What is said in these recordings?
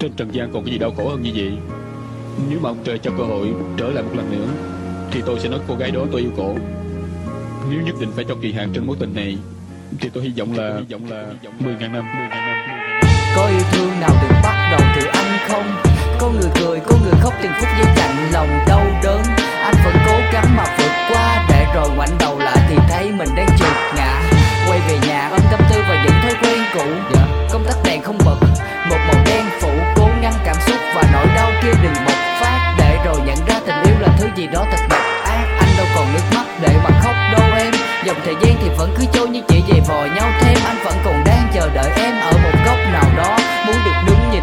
Trên trần gian còn cái gì đau khổ hơn như vậy? Nếu mà ông trời cho cơ hội trở lại một lần nữa Thì tôi sẽ nói cô gái đó tôi yêu cổ. Nếu nhất định phải cho kỳ hạn trên mối tình này Thì tôi hy vọng là hy vọng là 10 ngàn năm. 10.000 năm 10 năm Có yêu thương nào được bắt đầu từ anh không? Có người cười, có người khóc từng phút giây chạnh lòng đau đớn. Anh vẫn cố gắng mà vượt qua Để rồi ngoảnh đầu lại thì thấy mình đang trượt ngã. Quay về nhà ôm tâm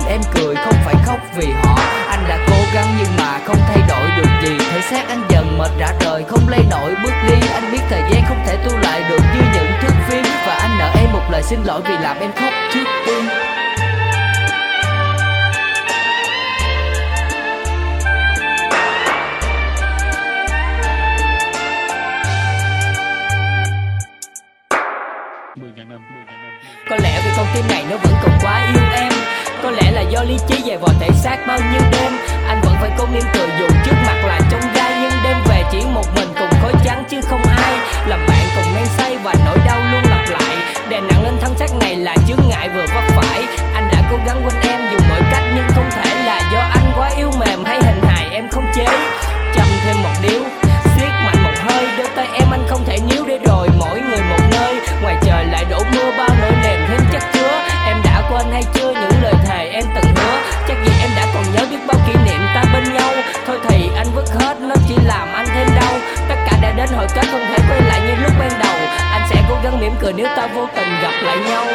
em cười không phải khóc vì họ. Anh đã cố gắng nhưng mà không thay đổi được gì. Thể xác anh dần mệt rã rời không lay nổi bước đi. Anh biết thời gian không thể tu lại được như những thước phim. Và anh nợ em một lời xin lỗi vì làm em khóc trước tiên. Có lẽ vì con tim này nó vẫn còn quá yêu về vò thể xác bao nhiêu đêm. Anh vẫn phải cố nghiêm cười dù trước mặt là trong gai, nhưng đêm về chỉ một mình cùng khói trắng chứ không ai. Làm bạn cùng men say và nỗi đau luôn lặp lại. Đè nặng lên thân xác này là chướng ngại vừa vấp thêm đau. Tất cả đã đến hồi kết, không thể quay lại như lúc ban đầu. Anh sẽ cố gắng mỉm cười nếu ta vô tình gặp lại nhau.